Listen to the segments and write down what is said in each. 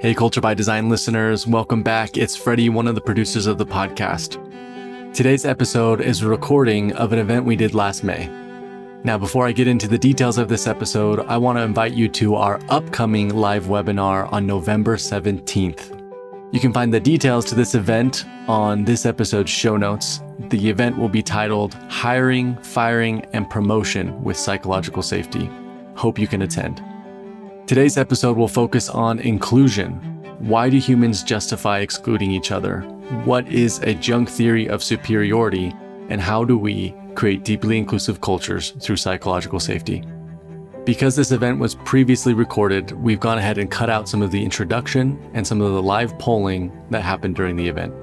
Hey, Culture by Design listeners, welcome back. It's Freddie, one of the producers of the podcast. Today's episode is a recording of an event we did last May. Now, before I get into the details of this episode, I want to invite you to our upcoming live webinar on November 17th. You can find the details to this event on this episode's show notes. The event will be titled Hiring, Firing, and Promotion with Psychological Safety. Hope you can attend. Today's episode will focus on inclusion. Why do humans justify excluding each other? What is a junk theory of superiority? And how do we create deeply inclusive cultures through psychological safety? Because this event was previously recorded, we've gone ahead and cut out some of the introduction and some of the live polling that happened during the event.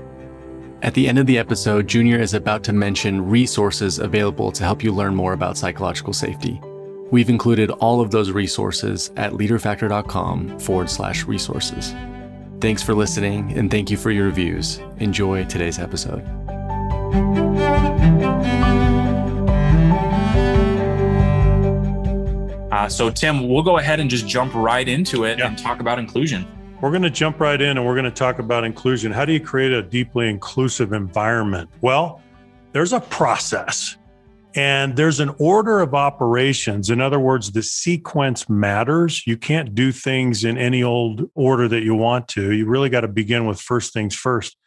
At the end of the episode, Junior is about to mention resources available to help you learn more about psychological safety. We've included all of those resources at leaderfactor.com forward slash resources. Thanks for listening and thank you for your reviews. Enjoy today's episode. Uh, so, Tim, we'll go ahead and just jump right into it yeah. and talk about inclusion. We're going to jump right in and we're going to talk about inclusion. How do you create a deeply inclusive environment? Well, there's a process. And there's an order of operations. In other words, the sequence matters. You can't do things in any old order that you want to. You really got to begin with first things first.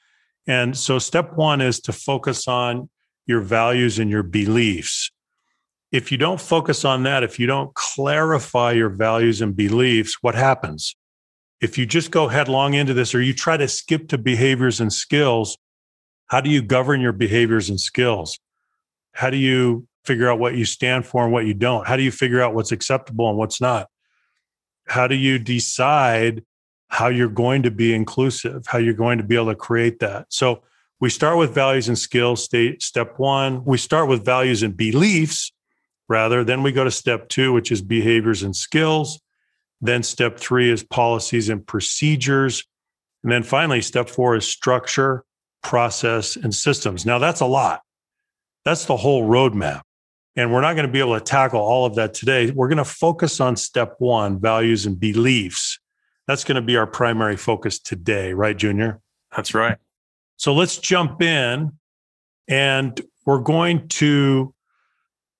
And so, step one is to focus on your values and your beliefs. If you don't focus on that, if you don't clarify your values and beliefs, what happens? If you just go headlong into this or you try to skip to behaviors and skills, how do you govern your behaviors and skills? How do you figure out what you stand for and what you don't? How do you figure out what's acceptable and what's not? How do you decide how you're going to be inclusive, how you're going to be able to create that? So we start with values and skills, state step one. We start with values and beliefs, rather. Then we go to step two, which is behaviors and skills. Then step three is policies and procedures. And then finally, step four is structure, process, and systems. Now, that's a lot. That's the whole roadmap. And we're not going to be able to tackle all of that today. We're going to focus on step one values and beliefs. That's going to be our primary focus today, right, Junior? That's right. So let's jump in and we're going to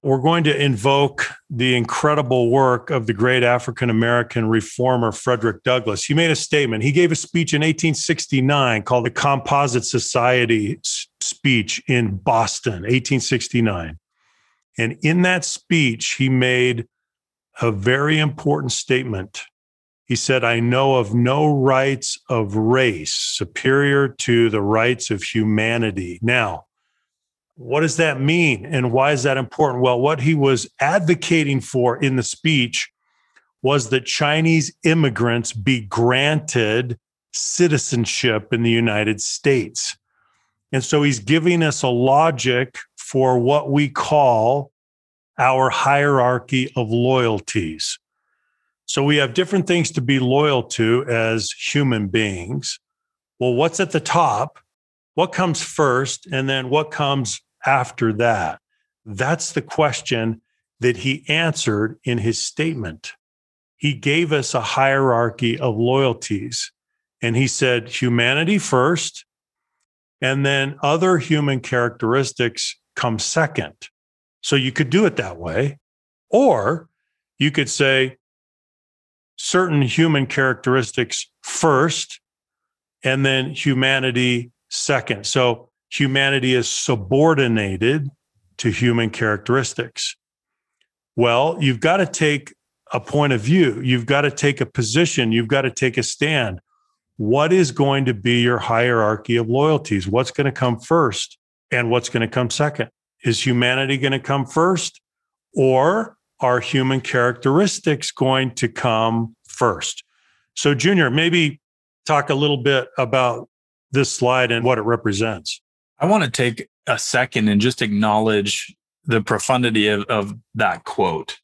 we're going to invoke the incredible work of the great African American reformer Frederick Douglass. He made a statement. He gave a speech in 1869 called the Composite Society speech in Boston, 1869. And in that speech, he made a very important statement. He said, I know of no rights of race superior to the rights of humanity. Now, what does that mean? And why is that important? Well, what he was advocating for in the speech was that Chinese immigrants be granted citizenship in the United States. And so he's giving us a logic for what we call our hierarchy of loyalties. So we have different things to be loyal to as human beings. Well, what's at the top? What comes first? And then what comes after that? That's the question that he answered in his statement. He gave us a hierarchy of loyalties. And he said, humanity first, and then other human characteristics come second. So you could do it that way. Or you could say certain human characteristics first, and then humanity second. So humanity is subordinated to human characteristics. Well, you've got to take a point of view, you've got to take a position, you've got to take a stand. What is going to be your hierarchy of loyalties? What's going to come first and what's going to come second? Is humanity going to come first or are human characteristics going to come first? So, Junior, maybe talk a little bit about this slide and what it represents. I want to take a second and just acknowledge the profundity of, of that quote.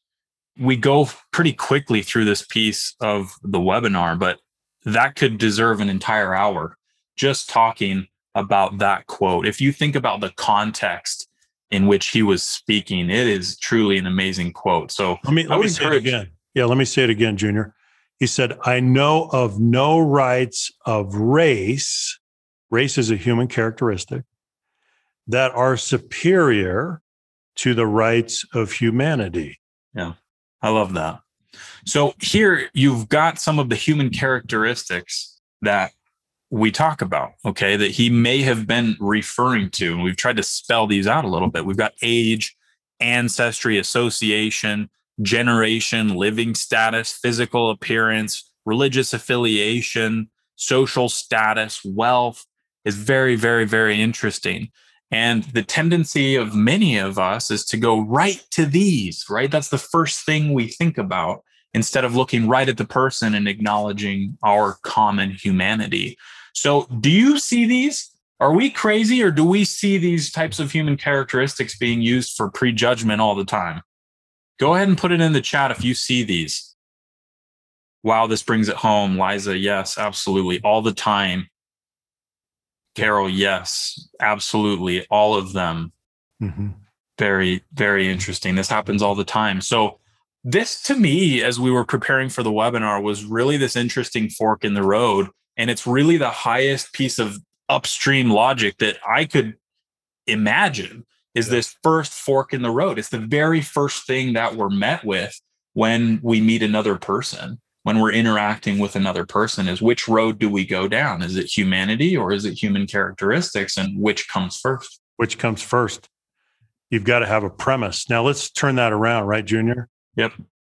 We go pretty quickly through this piece of the webinar, but that could deserve an entire hour just talking about that quote. If you think about the context in which he was speaking, it is truly an amazing quote. So let me let me say it again. Yeah, let me say it again, Junior. He said, I know of no rights of race, race is a human characteristic, that are superior to the rights of humanity. Yeah, I love that. So here you've got some of the human characteristics that we talk about, okay, that he may have been referring to. And we've tried to spell these out a little bit. We've got age, ancestry, association, generation, living status, physical appearance, religious affiliation, social status, wealth is very, very, very interesting. And the tendency of many of us is to go right to these, right? That's the first thing we think about instead of looking right at the person and acknowledging our common humanity. So, do you see these? Are we crazy or do we see these types of human characteristics being used for prejudgment all the time? Go ahead and put it in the chat if you see these. Wow, this brings it home. Liza, yes, absolutely. All the time. Carol, yes, absolutely. All of them. Mm-hmm. Very, very interesting. This happens all the time. So, this to me, as we were preparing for the webinar, was really this interesting fork in the road. And it's really the highest piece of upstream logic that I could imagine is yeah. this first fork in the road. It's the very first thing that we're met with when we meet another person, when we're interacting with another person is which road do we go down? Is it humanity or is it human characteristics? And which comes first? Which comes first? You've got to have a premise. Now let's turn that around, right, Junior? Yep.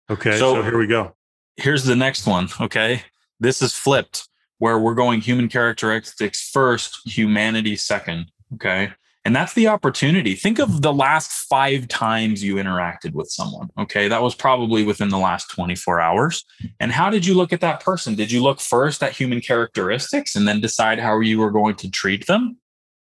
Okay. So, so here we go. Here's the next one. Okay. This is flipped where we're going human characteristics first, humanity second. Okay. And that's the opportunity. Think of the last five times you interacted with someone. Okay. That was probably within the last 24 hours. And how did you look at that person? Did you look first at human characteristics and then decide how you were going to treat them?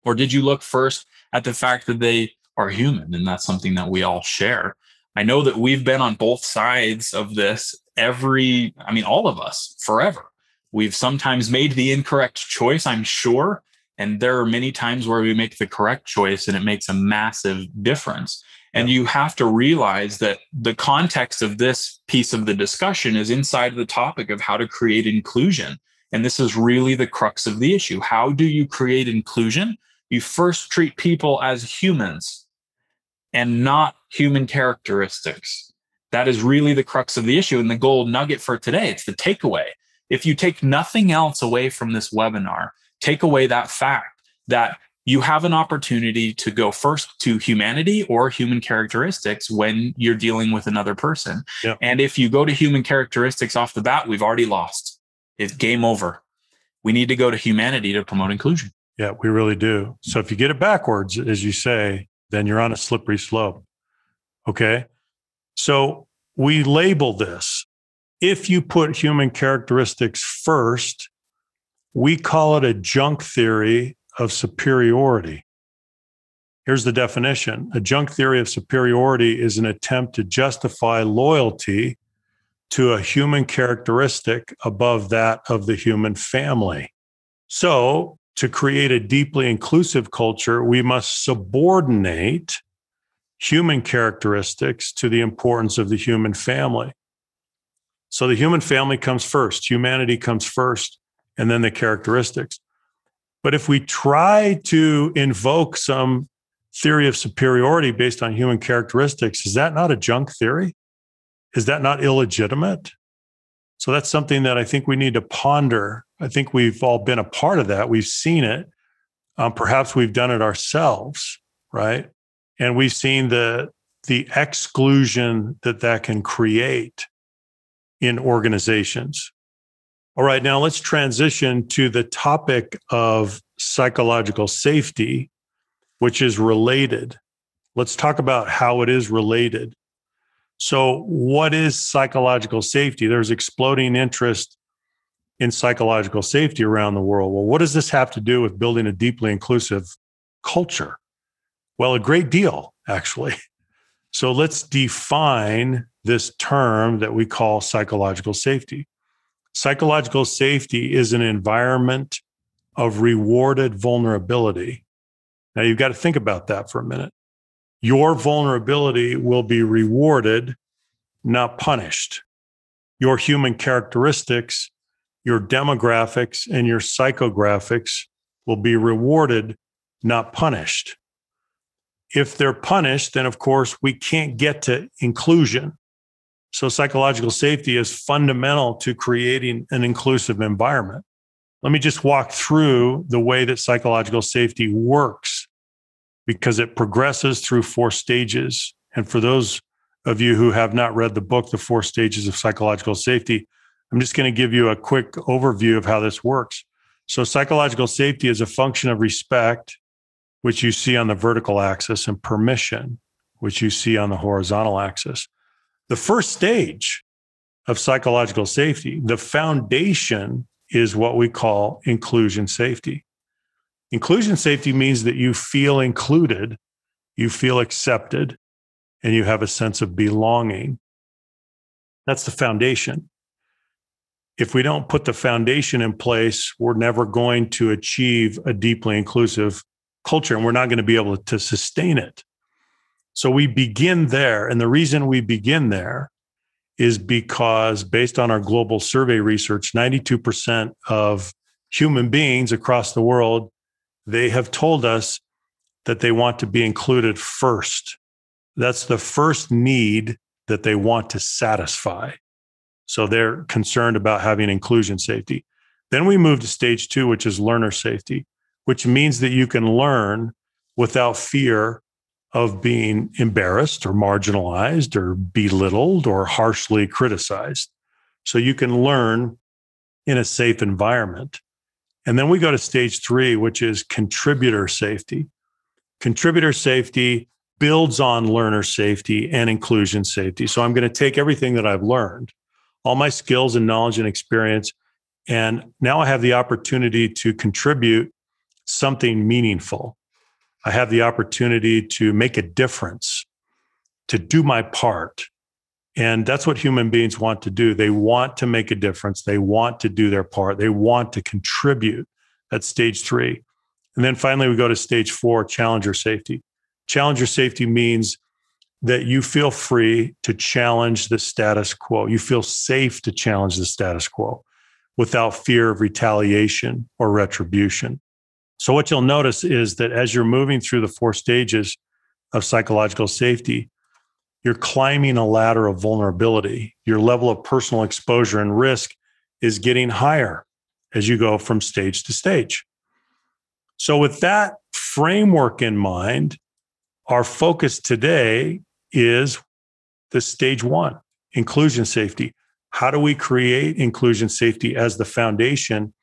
Or did you look first at the fact that they are human? And that's something that we all share. I know that we've been on both sides of this every, I mean, all of us forever. We've sometimes made the incorrect choice, I'm sure. And there are many times where we make the correct choice and it makes a massive difference. And you have to realize that the context of this piece of the discussion is inside the topic of how to create inclusion. And this is really the crux of the issue. How do you create inclusion? You first treat people as humans and not human characteristics. That is really the crux of the issue and the gold nugget for today. It's the takeaway. If you take nothing else away from this webinar, take away that fact that you have an opportunity to go first to humanity or human characteristics when you're dealing with another person. Yeah. And if you go to human characteristics off the bat, we've already lost. It's game over. We need to go to humanity to promote inclusion. Yeah, we really do. So if you get it backwards, as you say, then you're on a slippery slope. Okay. So we label this. If you put human characteristics first, we call it a junk theory of superiority. Here's the definition a junk theory of superiority is an attempt to justify loyalty to a human characteristic above that of the human family. So, to create a deeply inclusive culture, we must subordinate human characteristics to the importance of the human family. So the human family comes first, humanity comes first, and then the characteristics. But if we try to invoke some theory of superiority based on human characteristics, is that not a junk theory? Is that not illegitimate? So that's something that I think we need to ponder. I think we've all been a part of that. We've seen it. Um, perhaps we've done it ourselves, right? And we've seen the the exclusion that that can create in organizations. All right, now let's transition to the topic of psychological safety, which is related. Let's talk about how it is related. So, what is psychological safety? There's exploding interest in psychological safety around the world. Well, what does this have to do with building a deeply inclusive culture? Well, a great deal, actually. So, let's define this term that we call psychological safety. Psychological safety is an environment of rewarded vulnerability. Now, you've got to think about that for a minute your vulnerability will be rewarded, not punished. your human characteristics, your demographics, and your psychographics will be rewarded, not punished. If they're punished, then of course we can't get to inclusion. So, psychological safety is fundamental to creating an inclusive environment. Let me just walk through the way that psychological safety works because it progresses through four stages. And for those of you who have not read the book, The Four Stages of Psychological Safety, I'm just going to give you a quick overview of how this works. So, psychological safety is a function of respect, which you see on the vertical axis, and permission, which you see on the horizontal axis. The first stage of psychological safety, the foundation is what we call inclusion safety. Inclusion safety means that you feel included, you feel accepted, and you have a sense of belonging. That's the foundation. If we don't put the foundation in place, we're never going to achieve a deeply inclusive culture and we're not going to be able to sustain it. So we begin there. And the reason we begin there is because, based on our global survey research, 92% of human beings across the world they have told us that they want to be included first that's the first need that they want to satisfy. So they're concerned about having inclusion safety. Then we move to stage two, which is learner safety, which means that you can learn without fear of being embarrassed or marginalized or belittled or harshly criticized. So you can learn in a safe environment. And then we go to stage three, which is contributor safety. Contributor safety builds on learner safety and inclusion safety. So I'm going to take everything that I've learned, all my skills and knowledge and experience, and now I have the opportunity to contribute something meaningful. I have the opportunity to make a difference, to do my part. And that's what human beings want to do. They want to make a difference. They want to do their part. They want to contribute. That's stage three. And then finally, we go to stage four challenger safety. Challenger safety means that you feel free to challenge the status quo. You feel safe to challenge the status quo without fear of retaliation or retribution. So, what you'll notice is that as you're moving through the four stages of psychological safety, you're climbing a ladder of vulnerability. Your level of personal exposure and risk is getting higher as you go from stage to stage. So, with that framework in mind, our focus today is the stage one inclusion safety. How do we create inclusion safety as the foundation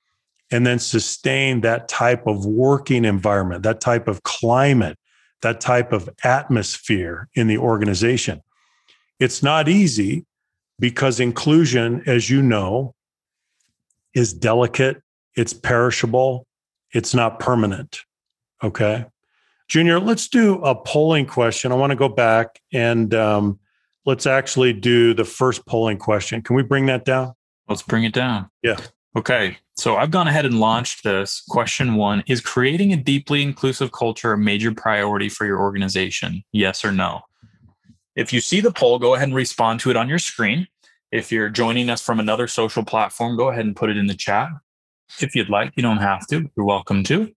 and then sustain that type of working environment, that type of climate, that type of atmosphere in the organization? It's not easy because inclusion, as you know, is delicate, it's perishable, it's not permanent. Okay. Junior, let's do a polling question. I want to go back and um, let's actually do the first polling question. Can we bring that down? Let's bring it down. Yeah. Okay. So I've gone ahead and launched this. Question one Is creating a deeply inclusive culture a major priority for your organization? Yes or no? If you see the poll, go ahead and respond to it on your screen. If you're joining us from another social platform, go ahead and put it in the chat. If you'd like, you don't have to. You're welcome to.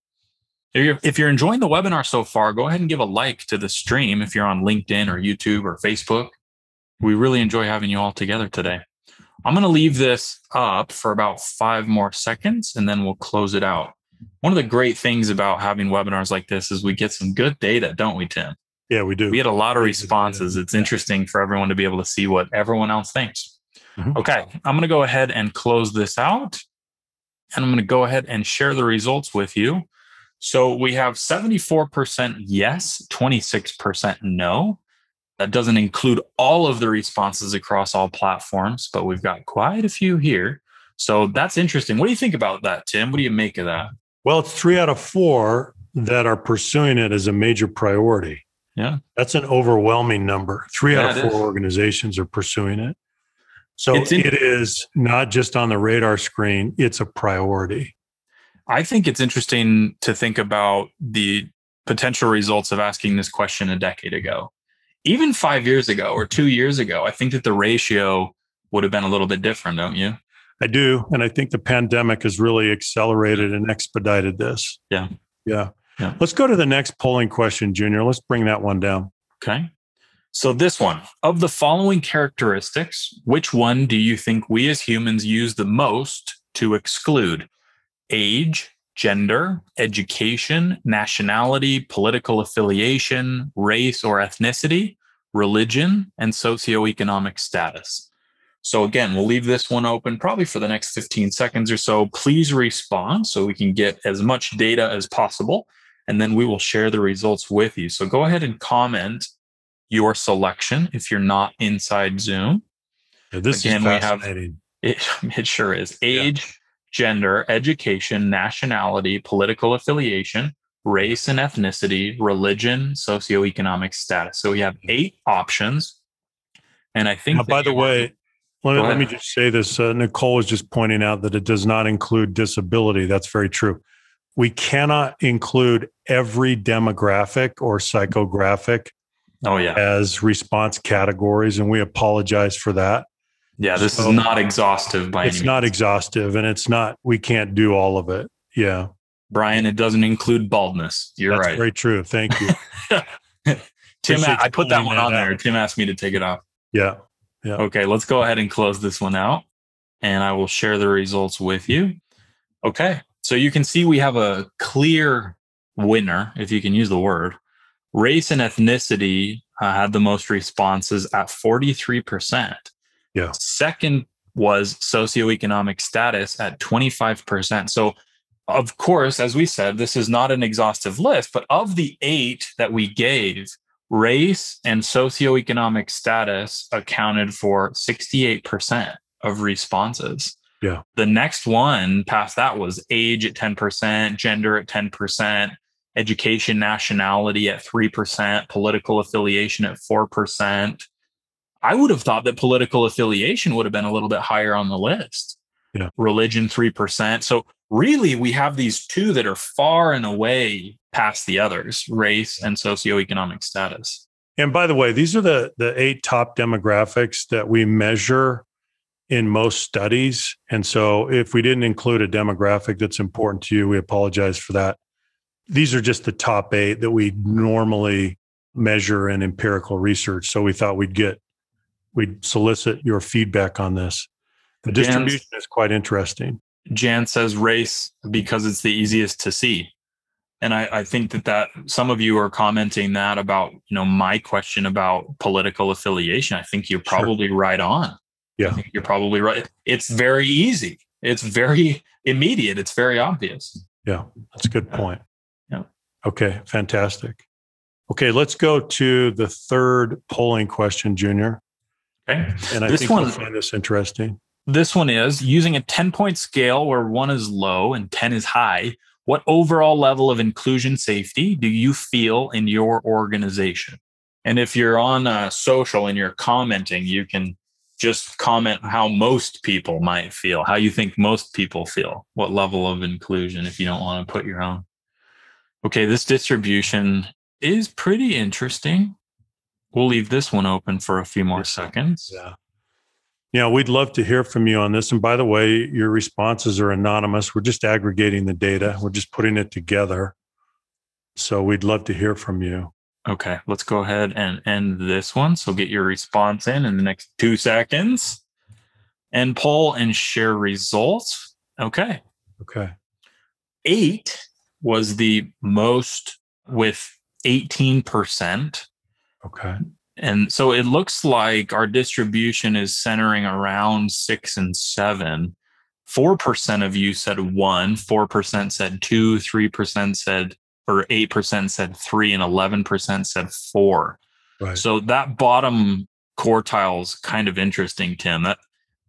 If you're, enjoying the webinar so far, go ahead and give a like to the stream if you're on LinkedIn or YouTube or Facebook. We really enjoy having you all together today. I'm going to leave this up for about five more seconds and then we'll close it out. One of the great things about having webinars like this is we get some good data, don't we, Tim? Yeah, we do. We had a lot of responses. It's interesting for everyone to be able to see what everyone else thinks. Mm-hmm. Okay, I'm going to go ahead and close this out. And I'm going to go ahead and share the results with you. So we have 74% yes, 26% no. That doesn't include all of the responses across all platforms, but we've got quite a few here. So that's interesting. What do you think about that, Tim? What do you make of that? Well, it's three out of four that are pursuing it as a major priority. Yeah. That's an overwhelming number. Three yeah, out of four is. organizations are pursuing it. So in- it is not just on the radar screen, it's a priority. I think it's interesting to think about the potential results of asking this question a decade ago. Even five years ago or two years ago, I think that the ratio would have been a little bit different, don't you? I do. And I think the pandemic has really accelerated and expedited this. Yeah. Yeah. Yeah. Let's go to the next polling question, Junior. Let's bring that one down. Okay. So, this one of the following characteristics, which one do you think we as humans use the most to exclude? Age, gender, education, nationality, political affiliation, race or ethnicity, religion, and socioeconomic status. So, again, we'll leave this one open probably for the next 15 seconds or so. Please respond so we can get as much data as possible, and then we will share the results with you. So, go ahead and comment your selection if you're not inside Zoom. Yeah, this Again, is we have- fascinating. It, it sure is. Age, gender, education, nationality, political affiliation, race and ethnicity, religion, socioeconomic status. So we have eight options. And I think, Now, by the way, let me, let me just say this. Uh, Nicole was just pointing out that it does not include disability. That's very true. We cannot include every demographic or psychographic oh, yeah. as response categories, and we apologize for that. Yeah. This So- is not exhaustive by It's not exhaustive, and it's not. We can't do all of it. Yeah, Brian, it doesn't include baldness. You're that's right. very true. Thank you. Tim, I put that one that on there. out. Tim asked me to take it off. Yeah. Yeah, Okay, let's go ahead and close this one out and I will share the results with you. Okay, so you can see we have a clear winner, if you can use the word. Race and ethnicity uh, had the most responses at 43%. Yeah. Second was socioeconomic status at 25%. So, of course, as we said, this is not an exhaustive list, but of the eight that we gave, race and socioeconomic status accounted for 68% of responses. Yeah. The next one past that was age at 10%, gender at 10%, education nationality at 3%, political affiliation at 4%. I would have thought that political affiliation would have been a little bit higher on the list. Yeah. Religion 3%. So really we have these two that are far and away past the others, race and socioeconomic status. And by the way, these are the the eight top demographics that we measure in most studies. And so if we didn't include a demographic that's important to you, we apologize for that. These are just the top eight that we normally measure in empirical research. So we thought we'd get we'd solicit your feedback on this. The distribution is quite interesting. Jan says race because it's the easiest to see. And I, I think that that some of you are commenting that about, you know, my question about political affiliation. I think you're Sure. probably right on. Yeah. I think you're probably right. It's very easy. It's very immediate. It's very obvious. Yeah, that's a good point. Yeah. Okay, fantastic. Okay, let's go to the third polling question, Junior. Okay. And I This think one- you'll find this interesting. This one is using a 10 point scale where one is low and 10 is high. What overall level of inclusion safety do you feel in your organization? And if you're on uh, social and you're commenting, you can just comment how most people might feel, how you think most people feel, what level of inclusion, if you don't want to put your own. Okay, this distribution is pretty interesting. We'll leave this one open for a few more seconds. Yeah. Yeah, we'd love to hear from you on this. And by the way, your responses are anonymous. We're just aggregating the data, we're just putting it together. So we'd love to hear from you. Okay, let's go ahead and end this one. So get your response in in the next two seconds and poll and share results. Okay. Okay. Eight was the most with 18%. Okay. And so it looks like our distribution is centering around six and seven. 4% of you said one, 4% said two, 3% said, or 8% said three, and 11% said four. Right. So that bottom quartile is kind of interesting, Tim. That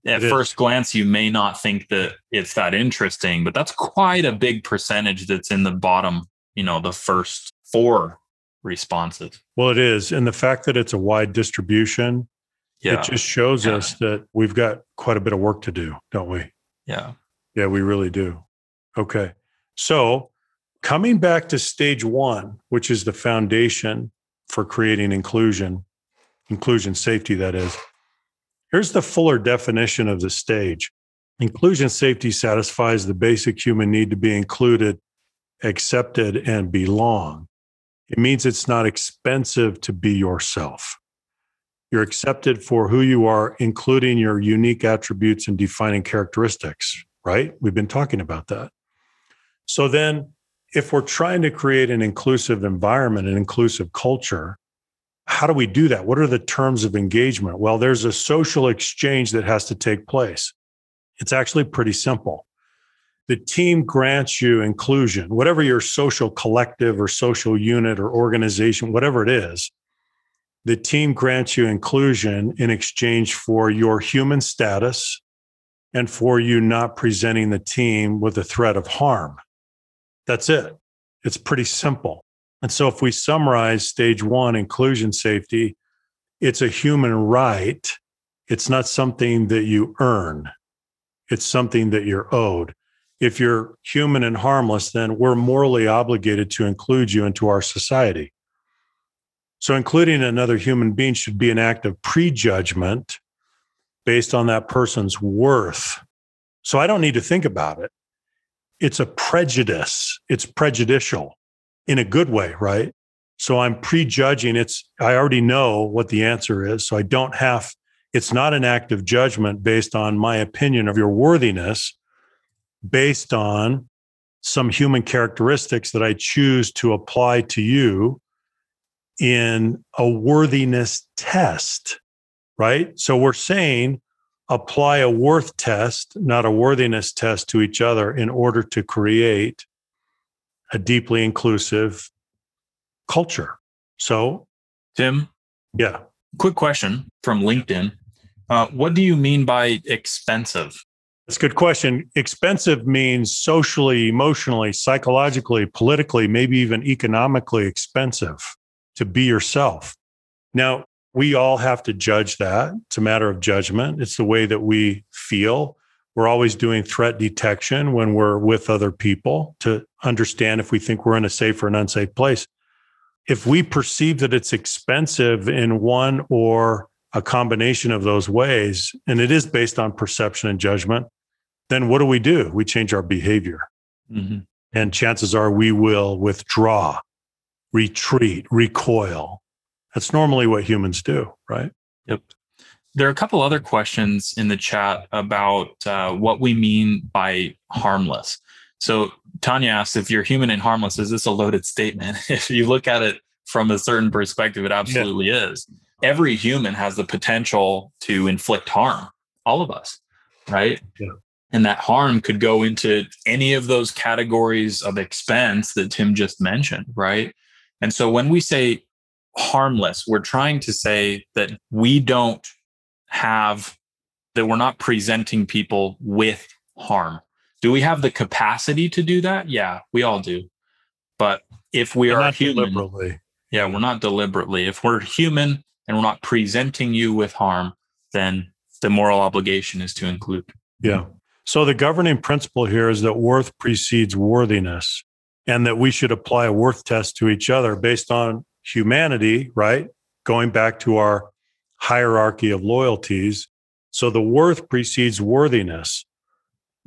at It is. first glance, you may not think that it's that interesting, but that's quite a big percentage that's in the bottom, you know, the first four responses. Well, it is. And the fact that it's a wide distribution, Yeah. it just shows Yeah. us that we've got quite a bit of work to do, don't we? yeah. Yeah, we really do. Okay. So, coming back to stage one, which is the foundation for creating inclusion, inclusion safety, that is, Here's the fuller definition of the stage inclusion safety satisfies the basic human need to be included, accepted, and belong. It means it's not expensive to be yourself. You're accepted for who you are, including your unique attributes and defining characteristics, right? We've been talking about that. So then, if we're trying to create an inclusive environment, an inclusive culture, how do we do that? What are the terms of engagement? Well, there's a social exchange that has to take place. It's actually pretty simple. The team grants you inclusion, whatever your social collective or social unit or organization, whatever it is, the team grants you inclusion in exchange for your human status and for you not presenting the team with a threat of harm. That's it. It's pretty simple. And so, if we summarize stage one, inclusion safety, it's a human right. It's not something that you earn, it's something that you're owed. If you're human and harmless, then we're morally obligated to include you into our society. So, including another human being should be an act of prejudgment based on that person's worth. So, I don't need to think about it. It's a prejudice, it's prejudicial in a good way, right? So I'm prejudging it's I already know what the answer is. So I don't have it's not an act of judgment based on my opinion of your worthiness, based on some human characteristics that I choose to apply to you in a worthiness test, right? So we're saying apply a worth test, not a worthiness test to each other in order to create a deeply inclusive culture. So, Tim, yeah. Quick question from LinkedIn. Uh, what do you mean by expensive? That's a good question. Expensive means socially, emotionally, psychologically, politically, maybe even economically expensive to be yourself. Now, we all have to judge that. It's a matter of judgment. It's the way that we feel. We're always doing threat detection when we're with other people to understand if we think we're in a safe or an unsafe place. If we perceive that it's expensive in one or a combination of those ways, and it is based on perception and judgment, then what do we do? We change our behavior. Mm-hmm. And chances are we will withdraw, retreat, recoil. That's normally what humans do, right? Yep. There are a couple other questions in the chat about uh, what we mean by harmless. So Tanya asks if you're human and harmless, is this a loaded statement? if you look at it from a certain perspective, it absolutely yeah. is. Every human has the potential to inflict harm, all of us, right? Yeah. And that harm could go into any of those categories of expense that Tim just mentioned, right? And so when we say harmless, we're trying to say that we don't have that we're not presenting people with harm. Do we have the capacity to do that? Yeah, we all do. But if we are human, deliberately. yeah, we're not deliberately. If we're human and we're not presenting you with harm, then the moral obligation is to include. Yeah. So the governing principle here is that worth precedes worthiness and that we should apply a worth test to each other based on humanity, right? Going back to our hierarchy of loyalties. So the worth precedes worthiness.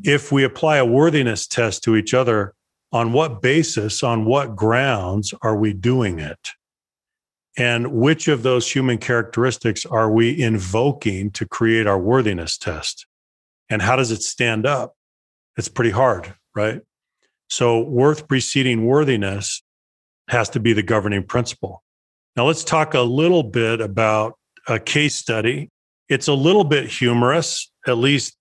If we apply a worthiness test to each other, on what basis, on what grounds are we doing it? And which of those human characteristics are we invoking to create our worthiness test? And how does it stand up? It's pretty hard, right? So, worth preceding worthiness has to be the governing principle. Now, let's talk a little bit about a case study. It's a little bit humorous, at least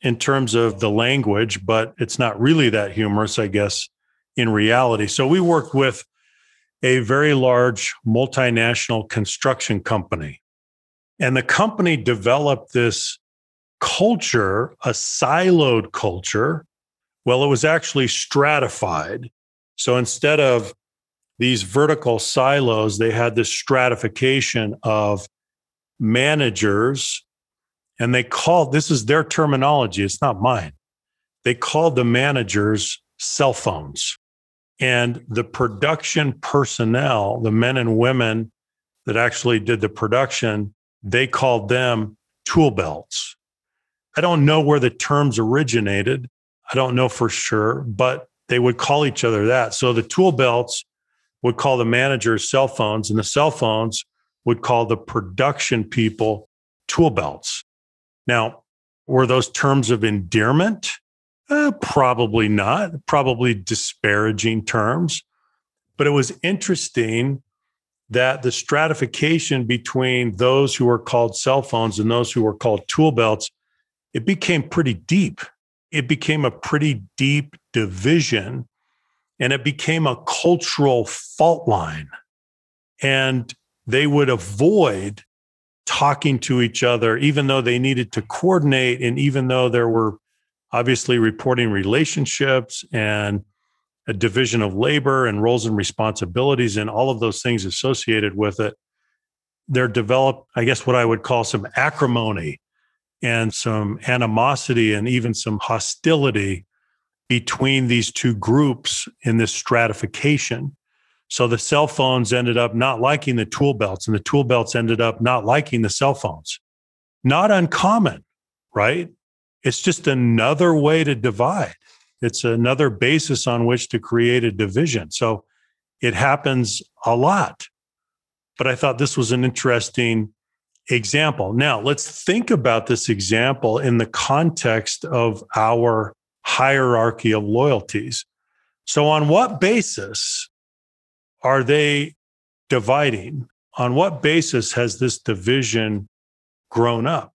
in terms of the language, but it's not really that humorous, I guess, in reality. So we worked with a very large multinational construction company. And the company developed this culture, a siloed culture. Well, it was actually stratified. So instead of these vertical silos, they had this stratification of managers, and they called this is their terminology, it's not mine. They called the managers cell phones. And the production personnel, the men and women that actually did the production, they called them tool belts. I don't know where the terms originated. I don't know for sure, but they would call each other that. So the tool belts would call the managers cell phones, and the cell phones would call the production people tool belts. Now, were those terms of endearment? Uh, probably not, probably disparaging terms. But it was interesting that the stratification between those who were called cell phones and those who were called tool belts, it became pretty deep. It became a pretty deep division and it became a cultural fault line. And they would avoid talking to each other, even though they needed to coordinate. And even though there were obviously reporting relationships and a division of labor and roles and responsibilities and all of those things associated with it, there developed, I guess, what I would call some acrimony and some animosity and even some hostility between these two groups in this stratification. So the cell phones ended up not liking the tool belts, and the tool belts ended up not liking the cell phones. Not uncommon, right? It's just another way to divide. It's another basis on which to create a division. So it happens a lot. But I thought this was an interesting example. Now, let's think about this example in the context of our hierarchy of loyalties. So, on what basis are they dividing? On what basis has this division grown up?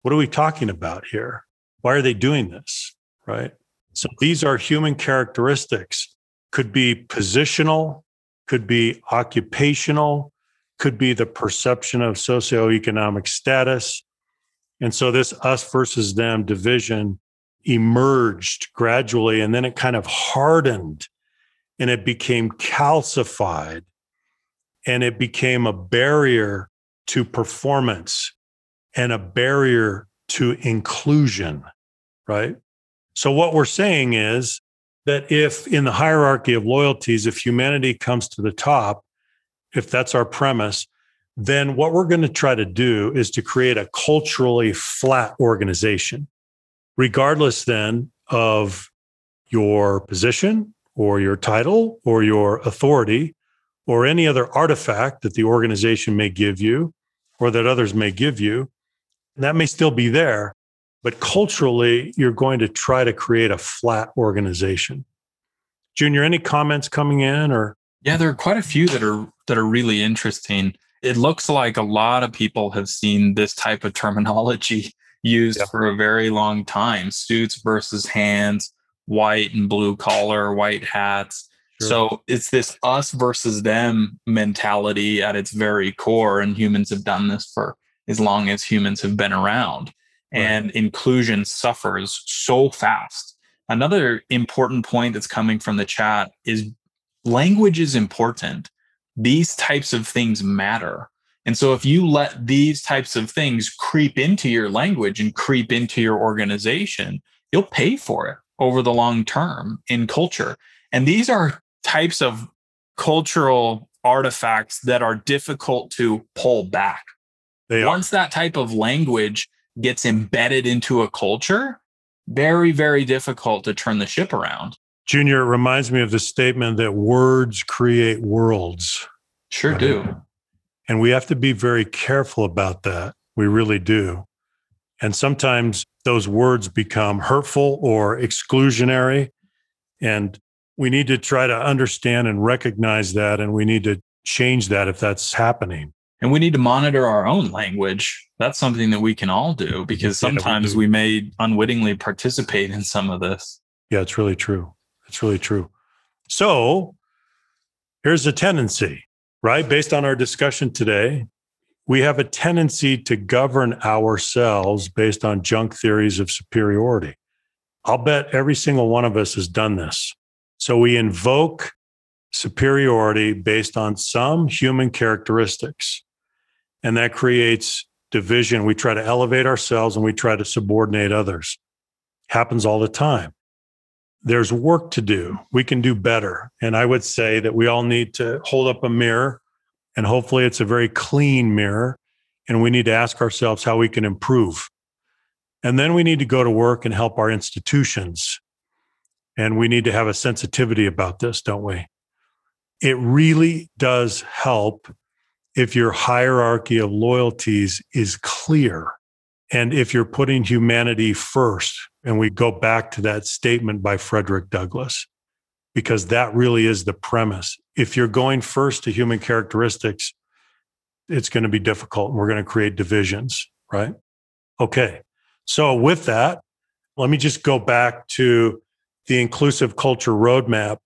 What are we talking about here? Why are they doing this? Right. So these are human characteristics, could be positional, could be occupational, could be the perception of socioeconomic status. And so this us versus them division emerged gradually and then it kind of hardened and it became calcified and it became a barrier to performance and a barrier to inclusion, right? So, what we're saying is that if in the hierarchy of loyalties, if humanity comes to the top, if that's our premise, then what we're going to try to do is to create a culturally flat organization, regardless then of your position or your title or your authority or any other artifact that the organization may give you or that others may give you. That may still be there, but culturally, you're going to try to create a flat organization. Junior, any comments coming in or? Yeah, there are quite a few that are that are really interesting. It looks like a lot of people have seen this type of terminology used yeah. for a very long time. Suits versus hands, white and blue collar, white hats. Sure. So it's this us versus them mentality at its very core. And humans have done this for as long as humans have been around and inclusion suffers so fast. Another important point that's coming from the chat is language is important. These types of things matter. And so if you let these types of things creep into your language and creep into your organization, you'll pay for it over the long term in culture. And these are types of cultural artifacts that are difficult to pull back. They Once that type of language gets embedded into a culture, very, very difficult to turn the ship around. Junior, it reminds me of the statement that words create worlds. Sure do. And we have to be very careful about that. We really do. And sometimes those words become hurtful or exclusionary. And we need to try to understand and recognize that. And we need to change that if that's happening and we need to monitor our own language. That's something that we can all do because sometimes yeah, we, we, may unwittingly participate in some of this. Yeah it's really true. It's really true. So here's a tendency right? Based on our discussion today we have a tendency to govern ourselves based on junk theories of superiority. I'll bet every single one of us has done this. So we invoke superiority based on some human characteristics and that creates division. We try to elevate ourselves and we try to subordinate others. Happens all the time. There's work to do. We can do better. And I would say that we all need to hold up a mirror and hopefully it's a very clean mirror and we need to ask ourselves how we can improve. And then we need to go to work and help our institutions. And we need to have a sensitivity about this, don't we? It really does help if your hierarchy of loyalties is clear and if you're putting humanity first. And we go back to that statement by Frederick Douglass, because that really is the premise. If you're going first to human characteristics, it's going to be difficult and we're going to create divisions, right? Okay. So, with that, let me just go back to the inclusive culture roadmap.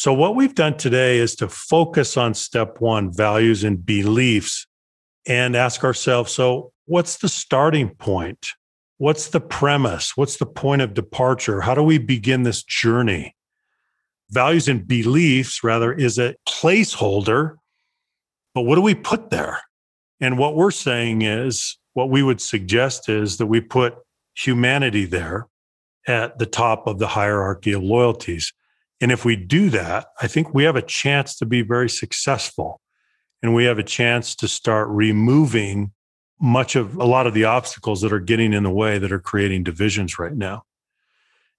So, what we've done today is to focus on step one values and beliefs and ask ourselves so, what's the starting point? What's the premise? What's the point of departure? How do we begin this journey? Values and beliefs, rather, is a placeholder, but what do we put there? And what we're saying is, what we would suggest is that we put humanity there at the top of the hierarchy of loyalties. And if we do that, I think we have a chance to be very successful. And we have a chance to start removing much of a lot of the obstacles that are getting in the way that are creating divisions right now.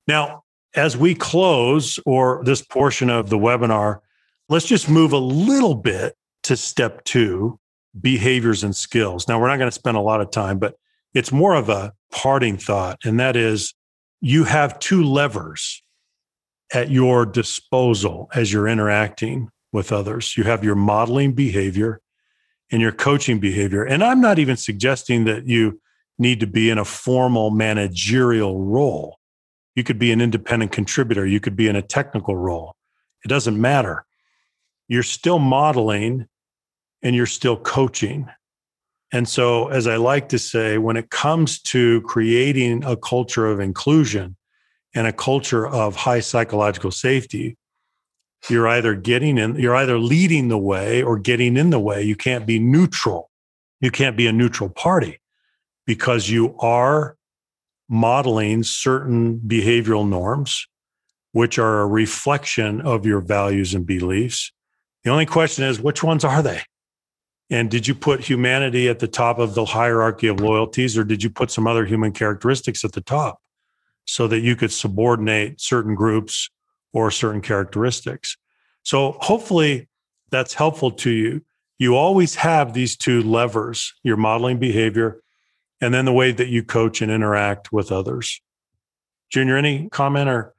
Now, as we close or this portion of the webinar, let's just move a little bit to step two behaviors and skills. Now, we're not going to spend a lot of time, but it's more of a parting thought, and that is you have two levers at your disposal as you're interacting with others. You have your modeling behavior and your coaching behavior. And I'm not even suggesting that you need to be in a formal managerial role. You could be an independent contributor, you could be in a technical role. It doesn't matter. You're still modeling and you're still coaching. And so, as I like to say, when it comes to creating a culture of inclusion and a culture of high psychological safety, you're either getting in, you're either leading the way or getting in the way. You can't be neutral. You can't be a neutral party because you are modeling certain behavioral norms, which are a reflection of your values and beliefs. The only question is, which ones are they? And did you put humanity at the top of the hierarchy of loyalties, or did you put some other human characteristics at the top so that you could subordinate certain groups or certain characteristics? So hopefully that's helpful to you. You always have these two levers your modeling behavior and then the way that you coach and interact with others. Junior, any comment or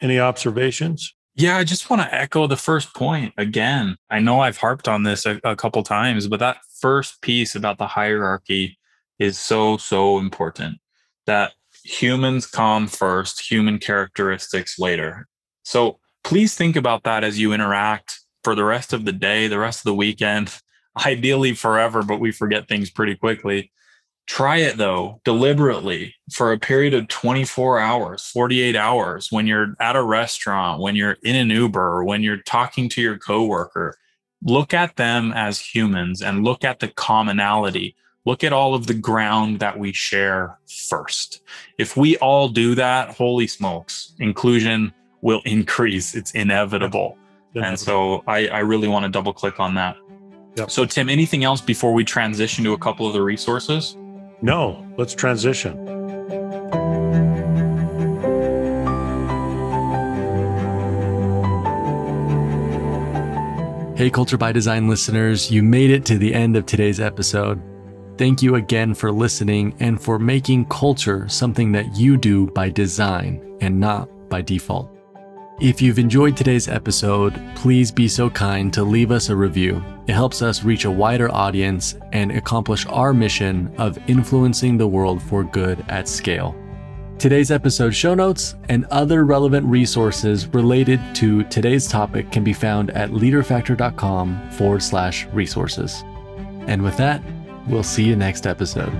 any observations? Yeah, I just want to echo the first point again. I know I've harped on this a, a, couple times, but that first piece about the hierarchy is so, so important that humans come first, human characteristics later. So please think about that as you interact for the rest of the day, the rest of the weekend, ideally forever, but we forget things pretty quickly. Try it though, deliberately for a period of 24 hours, 48 hours when you're at a restaurant, when you're in an Uber, when you're talking to your coworker. Look at them as humans and look at the commonality. Look at all of the ground that we share first. If we all do that, holy smokes, inclusion will increase. It's inevitable. inevitable. And so I, I really want to double click on that. Yep. So, Tim, anything else before we transition to a couple of the resources? No, let's transition. Hey, Culture by Design listeners, you made it to the end of today's episode. Thank you again for listening and for making culture something that you do by design and not by default. If you've enjoyed today's episode, please be so kind to leave us a review. It helps us reach a wider audience and accomplish our mission of influencing the world for good at scale. Today's episode show notes and other relevant resources related to today's topic can be found at leaderfactor.com forward slash resources. And with that, we'll see you next episode.